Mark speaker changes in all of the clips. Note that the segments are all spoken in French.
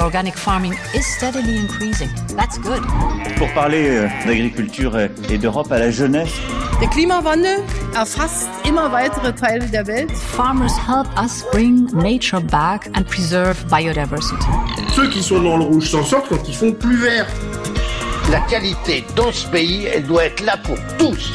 Speaker 1: Organic farming is steadily increasing. That's good.
Speaker 2: Pour parler euh, d'agriculture et d'Europe à la jeunesse.
Speaker 3: Der Klimawandel erfasst immer weitere Teile der Welt.
Speaker 1: Farmers help us bring nature back and preserve biodiversity.
Speaker 4: Ceux qui sont dans le rouge s'en sortent quand ils font plus vert.
Speaker 5: La qualité dans ce pays, elle doit être là pour tous.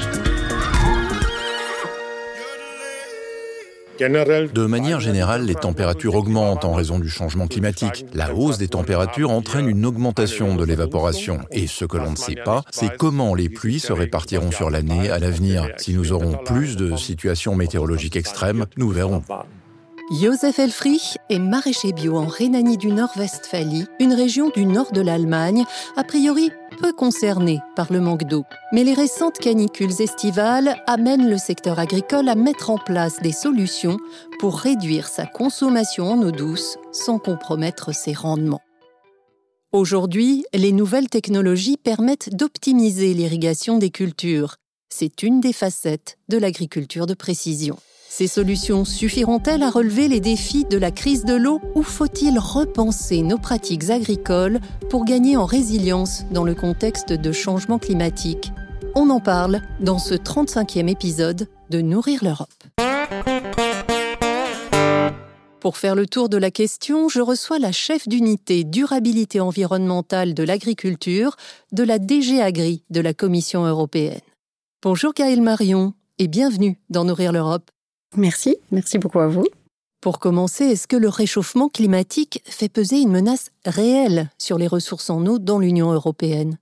Speaker 6: De manière générale, les températures augmentent en raison du changement climatique. La hausse des températures entraîne une augmentation de l'évaporation. Et ce que l'on ne sait pas, c'est comment les pluies se répartiront sur l'année à l'avenir. Si nous aurons plus de situations météorologiques extrêmes, nous verrons.
Speaker 7: Josef Elfrich est maraîcher bio en Rhénanie du Nord-Westphalie, une région du nord de l'Allemagne, a priori peu concernée par le manque d'eau. Mais les récentes canicules estivales amènent le secteur agricole à mettre en place des solutions pour réduire sa consommation en eau douce sans compromettre ses rendements. Aujourd'hui, les nouvelles technologies permettent d'optimiser l'irrigation des cultures. C'est une des facettes de l'agriculture de précision. Ces solutions suffiront-elles à relever les défis de la crise de l'eau ou faut-il repenser nos pratiques agricoles pour gagner en résilience dans le contexte de changement climatique? On en parle dans ce 35e épisode de Nourrir l'Europe. Pour faire le tour de la question, je reçois la chef d'unité durabilité environnementale de l'agriculture de la DG Agri de la Commission européenne. Bonjour Gaëlle Marion et bienvenue dans Nourrir l'Europe.
Speaker 8: Merci, merci beaucoup à vous.
Speaker 7: Pour commencer, est-ce que le réchauffement climatique fait peser une menace réelle sur les ressources en eau dans l'Union européenne?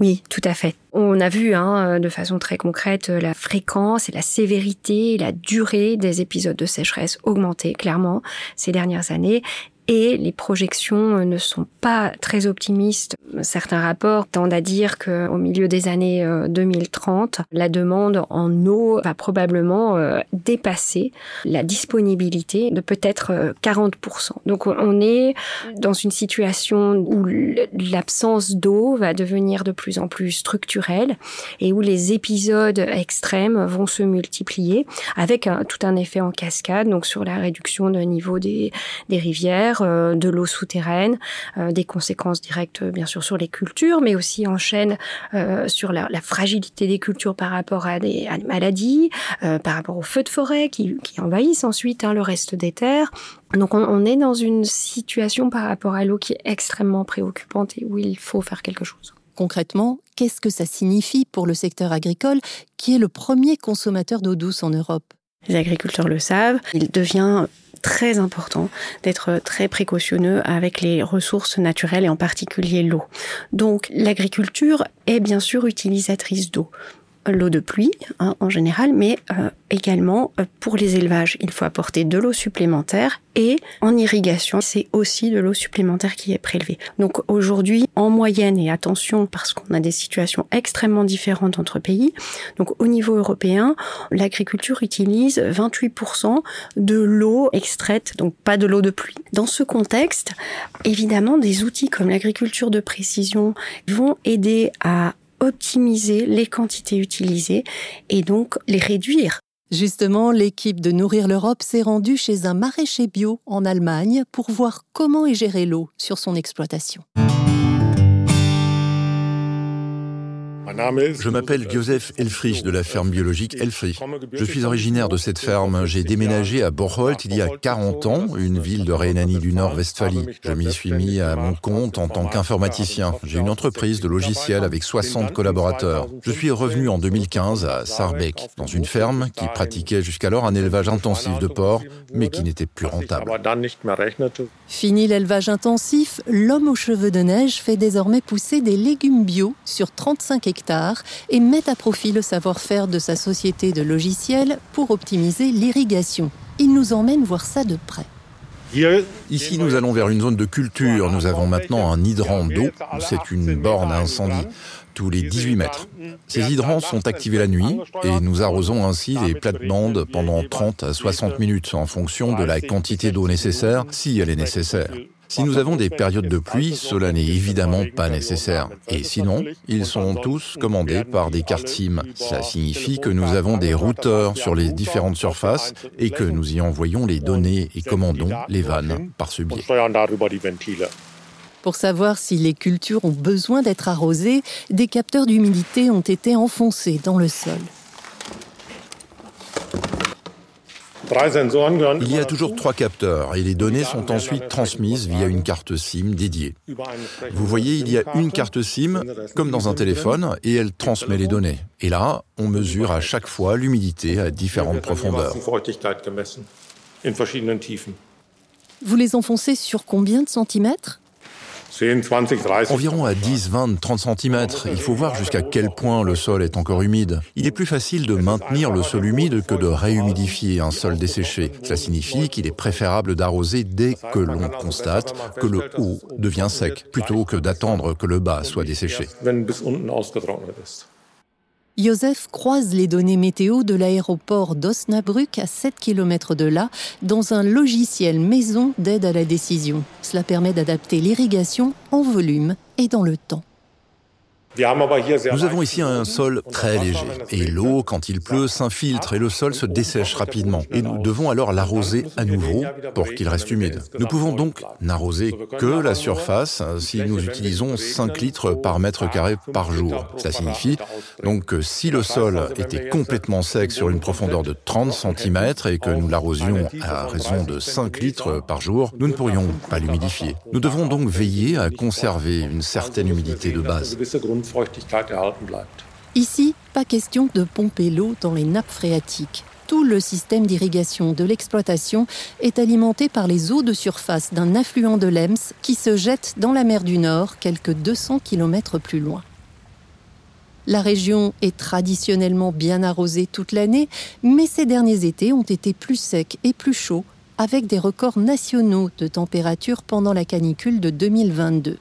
Speaker 8: Oui, tout à fait. On a vu hein, de façon très concrète la fréquence et la sévérité et la durée des épisodes de sécheresse augmenter clairement ces dernières années et les projections ne sont pas très optimistes. Certains rapports tendent à dire qu'au milieu des années 2030, euh, la demande en eau va probablement euh, dépasser la disponibilité de peut-être 40%. Euh, Donc on est dans une situation où l'absence d'eau va devenir de plus en plus structurelle et où les épisodes extrêmes vont se multiplier avec tout un effet en cascade, donc sur la réduction de niveau des rivières, euh, de l'eau souterraine, euh, des conséquences directes bien sûr sur les cultures, mais aussi enchaîne euh, sur la, fragilité des cultures par rapport à des, maladies, par rapport aux feux de forêt qui, envahissent ensuite hein, le reste des terres. Donc on, on, est dans une situation par rapport à l'eau qui est extrêmement préoccupante et où il faut faire quelque chose.
Speaker 7: Concrètement, qu'est-ce que ça signifie pour le secteur agricole qui est le premier consommateur d'eau douce en Europe?
Speaker 8: Les agriculteurs le savent, il devient très important d'être très précautionneux avec les ressources naturelles et en particulier l'eau. Donc l'agriculture est bien sûr utilisatrice d'eau l'eau de pluie hein, en général, mais euh, également euh, pour les élevages, il faut apporter de l'eau supplémentaire et en irrigation, c'est aussi de l'eau supplémentaire qui est prélevée. Donc aujourd'hui, en moyenne, et attention parce qu'on a des situations extrêmement différentes entre pays, donc au niveau européen, l'agriculture utilise 28% de l'eau extraite, donc pas de l'eau de pluie. Dans ce contexte, évidemment, des outils comme l'agriculture de précision vont aider à optimiser les quantités utilisées et donc les réduire.
Speaker 7: Justement, l'équipe de Nourrir l'Europe s'est rendue chez un maraîcher bio en Allemagne pour voir comment est gérée l'eau sur son exploitation.
Speaker 6: Je m'appelle Josef Elfrich de la ferme biologique Elfrich. Je suis originaire de cette ferme. J'ai déménagé à Borholt il y a 40 ans, une ville de Rhénanie du Nord-Westphalie. Je m'y suis mis à mon compte en tant qu'informaticien. J'ai une entreprise de logiciels avec 60 collaborateurs. Je suis revenu en 2015 à Sarbeck, dans une ferme qui pratiquait jusqu'alors un élevage intensif de porcs, mais qui n'était plus rentable.
Speaker 7: Fini l'élevage intensif, l'homme aux cheveux de neige fait désormais pousser des légumes bio sur 35 hectares et met à profit le savoir-faire de sa société de logiciels pour optimiser l'irrigation. Il nous emmène voir ça de près.
Speaker 6: Ici, nous allons vers une zone de culture. Nous avons maintenant un hydrant d'eau. C'est une borne à incendie tous les 18 mètres. Ces hydrants sont activés la nuit et nous arrosons ainsi les plates-bandes pendant 30 à 60 minutes en fonction de la quantité d'eau nécessaire, si elle est nécessaire. Si nous avons des périodes de pluie, cela n'est évidemment pas nécessaire. Et sinon, ils sont tous commandés par des cartes SIM. Cela signifie que nous avons des routeurs sur les différentes surfaces et que nous y envoyons les données et commandons les vannes par ce biais.
Speaker 7: Pour savoir si les cultures ont besoin d'être arrosées, des capteurs d'humidité ont été enfoncés dans le sol.
Speaker 6: Il y a toujours trois capteurs et les données sont ensuite transmises via une carte SIM dédiée. Vous voyez, il y a une carte SIM comme dans un téléphone et elle transmet les données. Et là, on mesure à chaque fois l'humidité à différentes profondeurs.
Speaker 7: Vous les enfoncez sur combien de centimètres?
Speaker 6: Environ à 10, 20, 30 cm. Il faut voir jusqu'à quel point le sol est encore humide. Il est plus facile de maintenir le sol humide que de réhumidifier un sol desséché. Cela signifie qu'il est préférable d'arroser dès que l'on constate que le haut devient sec, plutôt que d'attendre que le bas soit desséché.
Speaker 7: Joseph croise les données météo de l'aéroport d'Osnabrück à 7 km de là dans un logiciel maison d'aide à la décision. Cela permet d'adapter l'irrigation en volume et dans le temps.
Speaker 6: Nous avons ici un sol très léger et l'eau, quand il pleut, s'infiltre et le sol se dessèche rapidement. Et nous devons alors l'arroser à nouveau pour qu'il reste humide. Nous pouvons donc n'arroser que la surface si nous utilisons 5 litres par mètre carré par jour. Cela signifie donc que si le sol était complètement sec sur une profondeur de 30 cm et que nous l'arrosions à raison de 5 litres par jour, nous ne pourrions pas l'humidifier. Nous devons donc veiller à conserver une certaine humidité de base.
Speaker 7: Ici, pas question de pomper l'eau dans les nappes phréatiques. Tout le système d'irrigation de l'exploitation est alimenté par les eaux de surface d'un affluent de l'Ems qui se jette dans la mer du Nord quelques 200 km plus loin. La région est traditionnellement bien arrosée toute l'année, mais ces derniers étés ont été plus secs et plus chauds, avec des records nationaux de température pendant la canicule de 2022.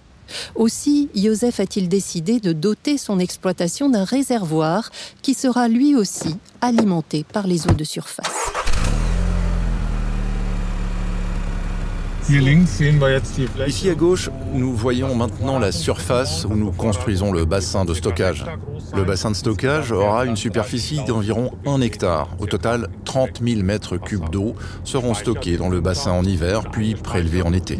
Speaker 7: Aussi, Joseph a-t-il décidé de doter son exploitation d'un réservoir qui sera lui aussi alimenté par les eaux de surface.
Speaker 6: Ici à gauche, nous voyons maintenant la surface où nous construisons le bassin de stockage. Le bassin de stockage aura une superficie d'environ 1 hectare. Au total, 30 000 mètres cubes d'eau seront stockés dans le bassin en hiver, puis prélevés en été.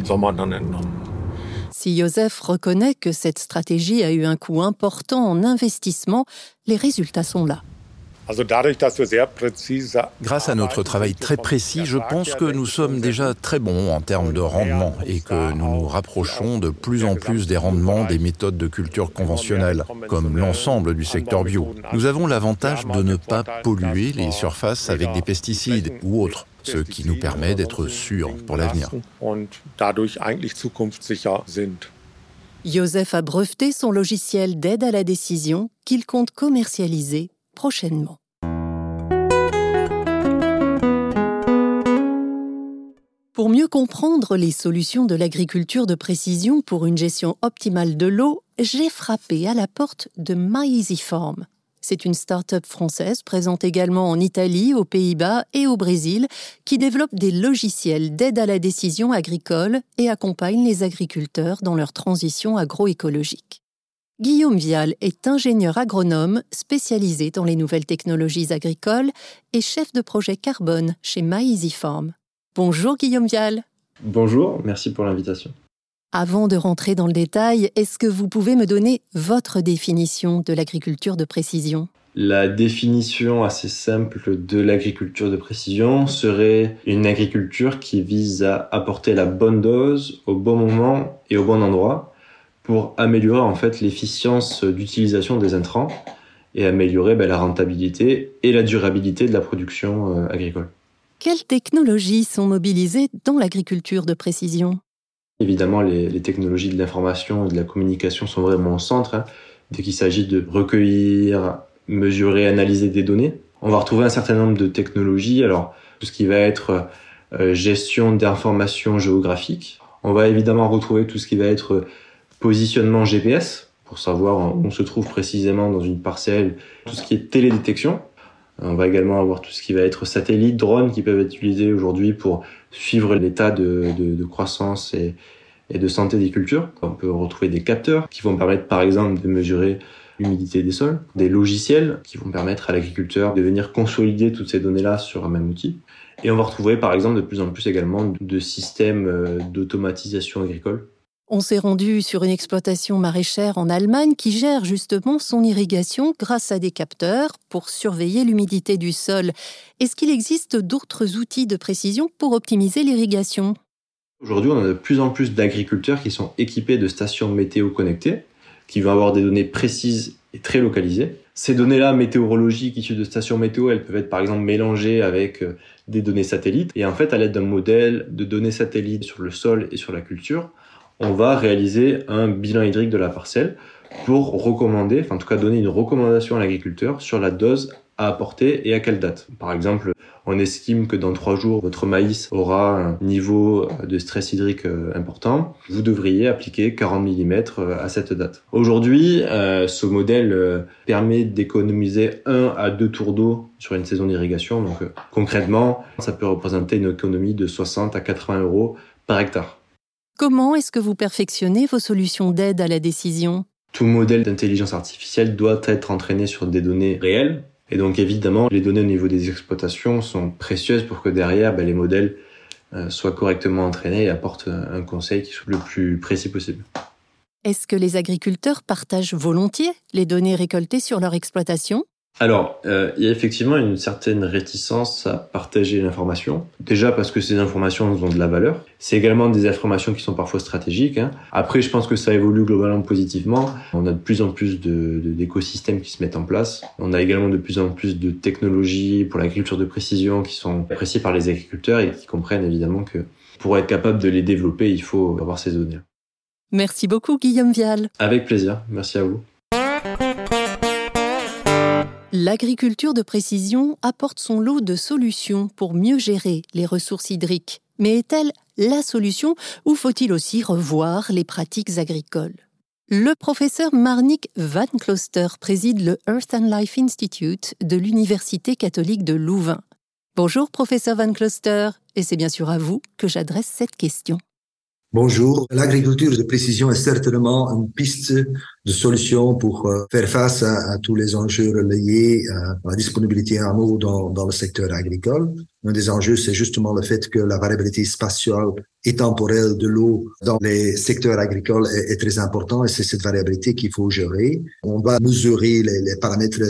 Speaker 7: Si Joseph reconnaît que cette stratégie a eu un coût important en investissement, les résultats sont là.
Speaker 6: Grâce à notre travail très précis, je pense que nous sommes déjà très bons en termes de rendement et que nous nous rapprochons de plus en plus des rendements des méthodes de culture conventionnelles, comme l'ensemble du secteur bio. Nous avons l'avantage de ne pas polluer les surfaces avec des pesticides ou autres ce qui nous permet d'être sûrs pour l'avenir.
Speaker 7: Joseph a breveté son logiciel d'aide à la décision qu'il compte commercialiser Pour mieux comprendre les solutions de l'agriculture de précision pour une gestion optimale de l'eau, j'ai frappé à la porte de MyEasyFarm, c'est une start-up française présente également en Italie, aux Pays-Bas et au Brésil qui développe des logiciels d'aide à la décision agricole et accompagne les agriculteurs dans leur transition agroécologique. Guillaume Vial est ingénieur agronome spécialisé dans les nouvelles technologies agricoles et chef de projet carbone chez MyEasyFarm. Bonjour Guillaume Vial.
Speaker 9: Bonjour, merci pour l'invitation.
Speaker 7: Avant de rentrer dans le détail, est-ce que vous pouvez me donner votre définition de l'agriculture de précision?
Speaker 9: La définition assez simple de l'agriculture de précision serait une agriculture qui vise à apporter la bonne dose au bon moment et au bon endroit pour améliorer en fait l'efficience d'utilisation des intrants et améliorer ben, la rentabilité et la durabilité de la production euh, agricole.
Speaker 7: Quelles technologies sont mobilisées dans l'agriculture de précision?
Speaker 9: Évidemment, les, technologies de l'information et de la communication sont vraiment au centre. Hein. dès qu'il s'agit de recueillir, mesurer, analyser des données, on va retrouver un certain nombre de technologies. Alors, tout ce qui va être euh, gestion d'informations géographiques. On va évidemment retrouver tout ce qui va être positionnement GPS pour savoir où on se trouve précisément dans une parcelle. Tout ce qui est télédétection. On va également avoir tout ce qui va être satellite, drones qui peuvent être utilisés aujourd'hui pour suivre l'état de, de, de, croissance et, et, de santé des cultures. On peut retrouver des capteurs qui vont permettre par exemple de mesurer l'humidité des sols, des logiciels qui vont permettre à l'agriculteur de venir consolider toutes ces données-là sur un même outil. Et on va retrouver par exemple de plus en plus également de systèmes euh, d'automatisation agricole
Speaker 7: On s'est rendu sur une exploitation maraîchère en Allemagne qui gère justement son irrigation grâce à des capteurs pour surveiller l'humidité du sol. Est-ce qu'il existe d'autres outils de précision pour optimiser l'irrigation?
Speaker 9: Aujourd'hui, on a de plus en plus d'agriculteurs qui sont équipés de stations météo connectées, qui vont avoir des données précises et très localisées. Ces données-là météorologiques issues de stations météo, elles peuvent être par exemple mélangées avec euh, des données satellites. Et en fait, à l'aide d'un modèle de données satellites sur le sol et sur la culture, on va réaliser un bilan hydrique de la parcelle pour recommander, enfin en tout cas donner une recommandation à l'agriculteur sur la dose à apporter et à quelle date. Par exemple, on estime que dans trois jours, votre maïs aura un niveau de stress hydrique euh, important. Vous devriez appliquer 40 mm euh, à cette date. Aujourd'hui, euh, ce modèle permet d'économiser un à deux tours d'eau sur une saison d'irrigation. Donc concrètement, ça peut représenter une économie de 60 à 80 euros par hectare.
Speaker 7: Comment est-ce que vous perfectionnez vos solutions d'aide à la décision?
Speaker 9: Tout modèle d'intelligence artificielle doit être entraîné sur des données réelles. Et donc évidemment, les données au niveau des exploitations sont précieuses pour que derrière, ben, les modèles euh, soient correctement entraînés et apportent un conseil qui soit le plus précis possible.
Speaker 7: Est-ce que les agriculteurs partagent volontiers les données récoltées sur leur exploitation?
Speaker 9: Alors, euh, il y a effectivement une certaine réticence à partager l'information. Déjà parce que ces informations ont de la valeur. C'est également des informations qui sont parfois stratégiques. Hein. Après, je pense que ça évolue globalement positivement. On a de plus en plus d'écosystèmes de, qui se mettent en place. On a également de plus en plus de technologies pour l'agriculture de précision qui sont appréciées par les agriculteurs et qui comprennent évidemment que pour être capable de les développer, il faut avoir ces données.
Speaker 7: Merci beaucoup, Guillaume Vial.
Speaker 9: Avec plaisir. Merci à vous.
Speaker 7: L'agriculture de précision apporte son lot de solutions pour mieux gérer les ressources hydriques. Mais est-elle la solution ou faut-il aussi revoir les pratiques agricoles? Le professeur Marnik Van Closter préside le Earth and Life Institute de l'Université catholique de Louvain. Bonjour professeur Van Closter, et c'est bien sûr à vous que j'adresse cette question.
Speaker 10: Bonjour. L'agriculture de précision est certainement une piste de solution pour euh, faire face à, tous les enjeux reliés à la disponibilité en eau dans, le secteur agricole. Un des enjeux, c'est justement le fait que la variabilité spatiale et temporelle de l'eau dans les secteurs agricoles est, très important et c'est cette variabilité qu'il faut gérer. On va mesurer les, les paramètres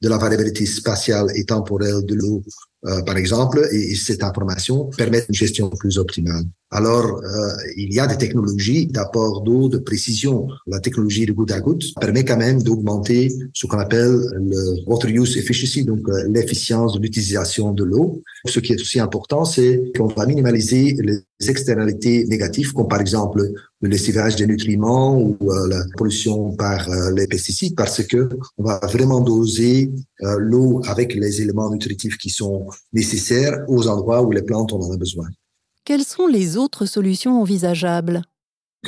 Speaker 10: de la variabilité spatiale et temporelle de l'eau, euh, par exemple, et, cette information permet une gestion plus optimale. Alors, euh, il y a des technologies d'apport d'eau de précision. La technologie de goutte à goutte permet quand même d'augmenter ce qu'on appelle le water use efficiency, donc euh, l'efficience de l'utilisation de l'eau. Ce qui est aussi important, c'est qu'on va minimaliser les externalités négatives, comme par exemple le lessivage des nutriments ou euh, la pollution par euh, les pesticides, parce que on va vraiment doser l'eau avec les éléments nutritifs qui sont nécessaires aux endroits où les plantes en ont besoin.
Speaker 7: Quelles sont les autres solutions envisageables?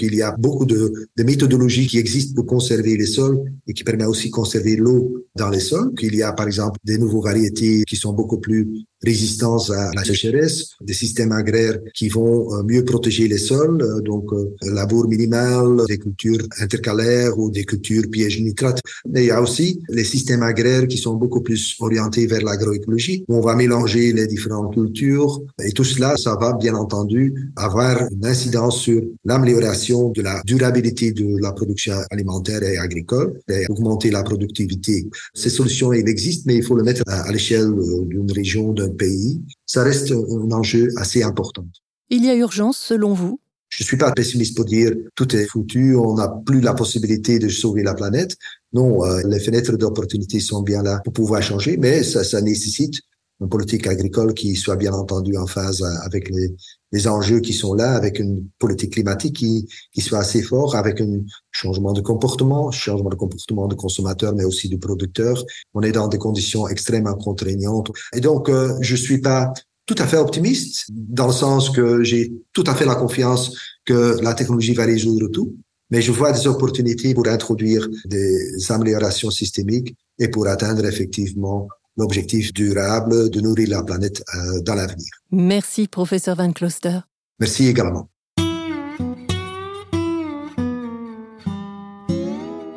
Speaker 10: Il y a beaucoup de, méthodologies qui existent pour conserver les sols et qui permettent aussi de conserver l'eau dans les sols. Il y a par exemple des nouveaux variétés qui sont beaucoup plus résistance à la sécheresse, des systèmes agraires qui vont euh, mieux protéger les sols, euh, donc euh, labour minimal, des cultures intercalaires ou des cultures pièges nitrates. Mais il y a aussi les systèmes agraires qui sont beaucoup plus orientés vers l'agroécologie, où on va mélanger les différentes cultures et tout cela, ça va bien entendu avoir une incidence sur l'amélioration de la durabilité de la production alimentaire et agricole et augmenter la productivité. Ces solutions, elles existent, mais il faut le mettre à l'échelle d'une région, d'un pays, ça reste un enjeu assez important.
Speaker 7: Il y a urgence selon vous?
Speaker 10: Je suis pas pessimiste pour dire tout est foutu, on n'a plus la possibilité de sauver la planète. Non, euh, les fenêtres d'opportunité sont bien là pour pouvoir changer, mais ça, ça nécessite une politique agricole qui soit bien entendu en phase avec les, enjeux qui sont là, avec une politique climatique qui, qui soit assez fort, avec un changement de comportement, changement de comportement de consommateurs, mais aussi de producteurs. On est dans des conditions extrêmement contraignantes. Et donc, euh, je suis pas tout à fait optimiste, dans le sens que j'ai tout à fait la confiance que la technologie va résoudre tout. Mais je vois des opportunités pour introduire des améliorations systémiques et pour atteindre effectivement l'objectif durable de nourrir la planète euh, dans l'avenir.
Speaker 7: Merci, professeur Van Closter.
Speaker 10: Merci également.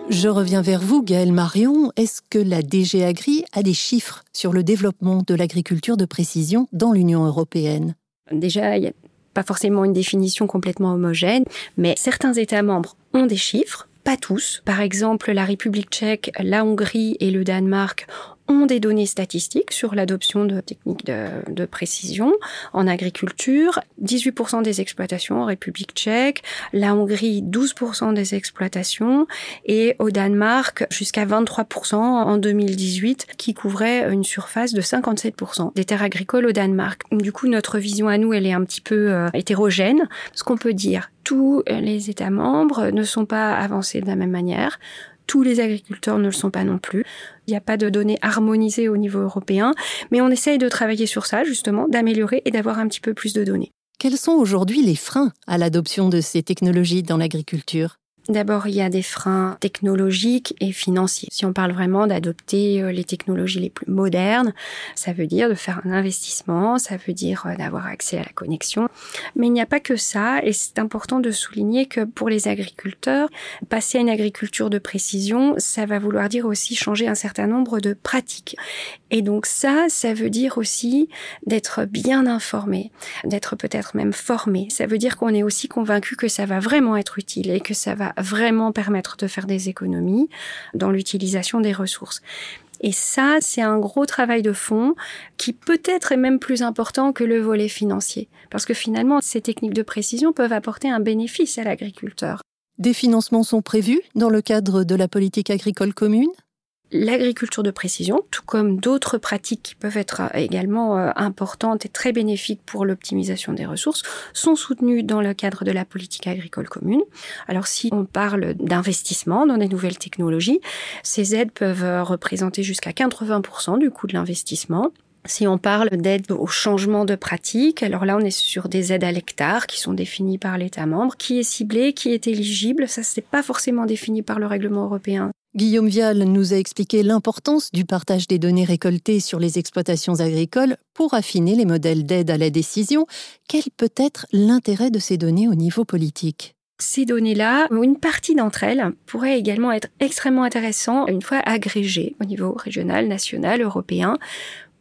Speaker 7: Je reviens vers vous, Gaël Marion. Est-ce que la DG Agri a des chiffres sur le développement de l'agriculture de précision dans l'Union européenne?
Speaker 8: Déjà, il y a pas forcément une définition complètement homogène, mais certains États membres ont des chiffres, pas tous. Par exemple, la République tchèque, la Hongrie et le Danemark ont des données statistiques sur l'adoption de techniques de, précision en agriculture. 18% des exploitations en République tchèque, la Hongrie 12% des exploitations et au Danemark jusqu'à 23% en 2018 qui couvrait une surface de 57% des terres agricoles au Danemark. Du coup, notre vision à nous, elle est un petit peu euh, hétérogène. Ce qu'on peut dire, tous les États membres ne sont pas avancés de la même manière. Tous les agriculteurs ne le sont pas non plus. Il n'y a pas de données harmonisées au niveau européen, mais on essaye de travailler sur ça, justement, d'améliorer et d'avoir un petit peu plus de données.
Speaker 7: Quels sont aujourd'hui les freins à l'adoption de ces technologies dans l'agriculture?
Speaker 8: D'abord, il y a des freins technologiques et financiers. Si on parle vraiment d'adopter euh, les technologies les plus modernes, ça veut dire de faire un investissement, ça veut dire euh, d'avoir accès à la connexion. Mais il n'y a pas que ça, et c'est important de souligner que pour les agriculteurs, passer à une agriculture de précision, ça va vouloir dire aussi changer un certain nombre de pratiques. Et donc ça, ça veut dire aussi d'être bien informé, d'être peut-être même formé. Ça veut dire qu'on est aussi convaincu que ça va vraiment être utile et que ça va vraiment permettre de faire des économies dans l'utilisation des ressources. Et ça, c'est un gros travail de fond qui peut-être est même plus important que le volet financier. Parce que finalement, ces techniques de précision peuvent apporter un bénéfice à l'agriculteur.
Speaker 7: Des financements sont prévus dans le cadre de la politique agricole commune?
Speaker 8: L'agriculture de précision, tout comme d'autres pratiques qui peuvent être également euh, importantes et très bénéfiques pour l'optimisation des ressources, sont soutenues dans le cadre de la politique agricole commune. Alors si on parle d'investissement dans des nouvelles technologies, ces aides peuvent euh, représenter jusqu'à 80% du coût de l'investissement. Si on parle d'aide au changement de pratique, alors là on est sur des aides à l'hectare qui sont définies par l'État membre, qui est ciblé, qui est éligible, ça c'est pas forcément défini par le règlement européen.
Speaker 7: Guillaume Vial nous a expliqué l'importance du partage des données récoltées sur les exploitations agricoles pour affiner les modèles d'aide à la décision. Quel peut être l'intérêt de ces données au niveau politique?
Speaker 8: Ces données-là, une partie d'entre elles pourrait également être extrêmement intéressant une fois agrégées au niveau régional, national, européen,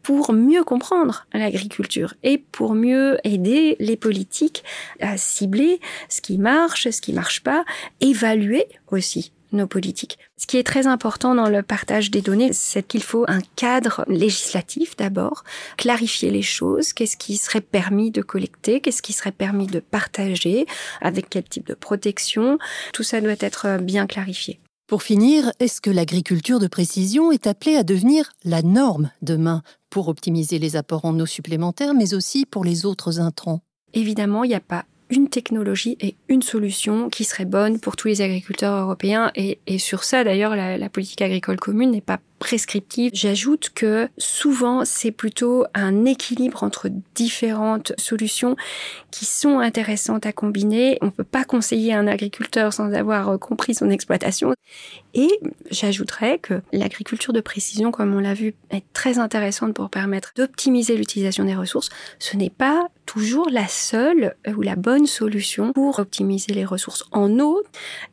Speaker 8: pour mieux comprendre l'agriculture et pour mieux aider les politiques à cibler ce qui marche, ce qui marche pas, évaluer aussi nos politiques. Ce qui est très important dans le partage des données, c'est qu'il faut un cadre législatif d'abord, clarifier les choses, qu'est-ce qui serait permis de collecter, qu'est-ce qui serait permis de partager, avec quel type de protection, tout ça doit être bien clarifié.
Speaker 7: Pour finir, est-ce que l'agriculture de précision est appelée à devenir la norme demain pour optimiser les apports en eau supplémentaires, mais aussi pour les autres intrants?
Speaker 8: Évidemment, il n'y a pas une technologie et une solution qui serait bonne pour tous les agriculteurs européens. Et, sur ça, d'ailleurs, la, politique agricole commune n'est pas prescriptive. J'ajoute que souvent, c'est plutôt un équilibre entre différentes solutions qui sont intéressantes à combiner. On ne peut pas conseiller un agriculteur sans avoir compris son exploitation. Et j'ajouterais que l'agriculture de précision, comme on l'a vu, est très intéressante pour permettre d'optimiser l'utilisation des ressources. Ce n'est pas toujours la seule ou la bonne solution pour optimiser les ressources en eau.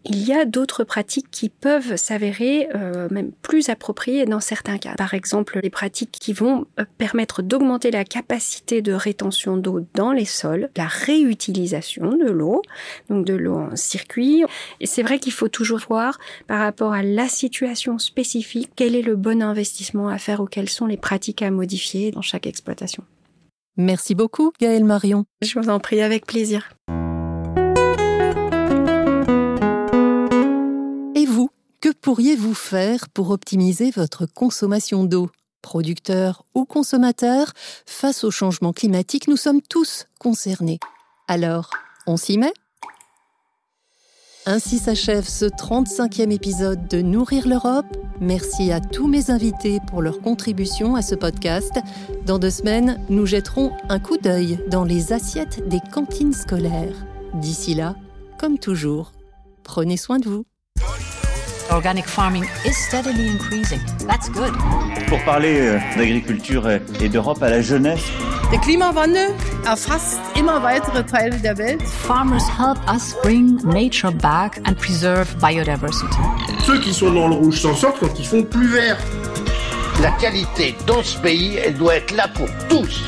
Speaker 8: Il y a d'autres pratiques qui peuvent s'avérer euh, même plus appropriées dans certains cas. Par exemple, les pratiques qui vont euh, permettre d'augmenter la capacité de rétention d'eau dans les sols, la réutilisation de l'eau, donc de l'eau en circuit. Et c'est vrai qu'il faut toujours voir par rapport à la situation spécifique quel est le bon investissement à faire ou quelles sont les pratiques à modifier dans chaque exploitation.
Speaker 7: Merci beaucoup, Gaëlle Marion.
Speaker 8: Je vous en prie avec plaisir.
Speaker 7: Que pourriez-vous faire pour optimiser votre consommation d'eau? Producteur ou consommateur, face au changement climatique, nous sommes tous concernés. Alors, on s'y met? Ainsi s'achève ce 35e épisode de Nourrir l'Europe. Merci à tous mes invités pour leur contribution à ce podcast. Dans deux semaines, nous jetterons un coup d'œil dans les assiettes des cantines scolaires. D'ici là, comme toujours, prenez soin de vous.
Speaker 1: Organic farming is steadily increasing. That's good.
Speaker 2: Pour parler euh, d'agriculture et d'Europe à la jeunesse.
Speaker 3: Der Klimawandel erfasst immer weitere Teile der Welt.
Speaker 1: Farmers help us bring nature back and preserve biodiversity.
Speaker 4: Ceux qui sont dans le rouge s'en sortent quand ils font plus vert.
Speaker 5: La qualité dans ce pays, elle doit être là pour tous.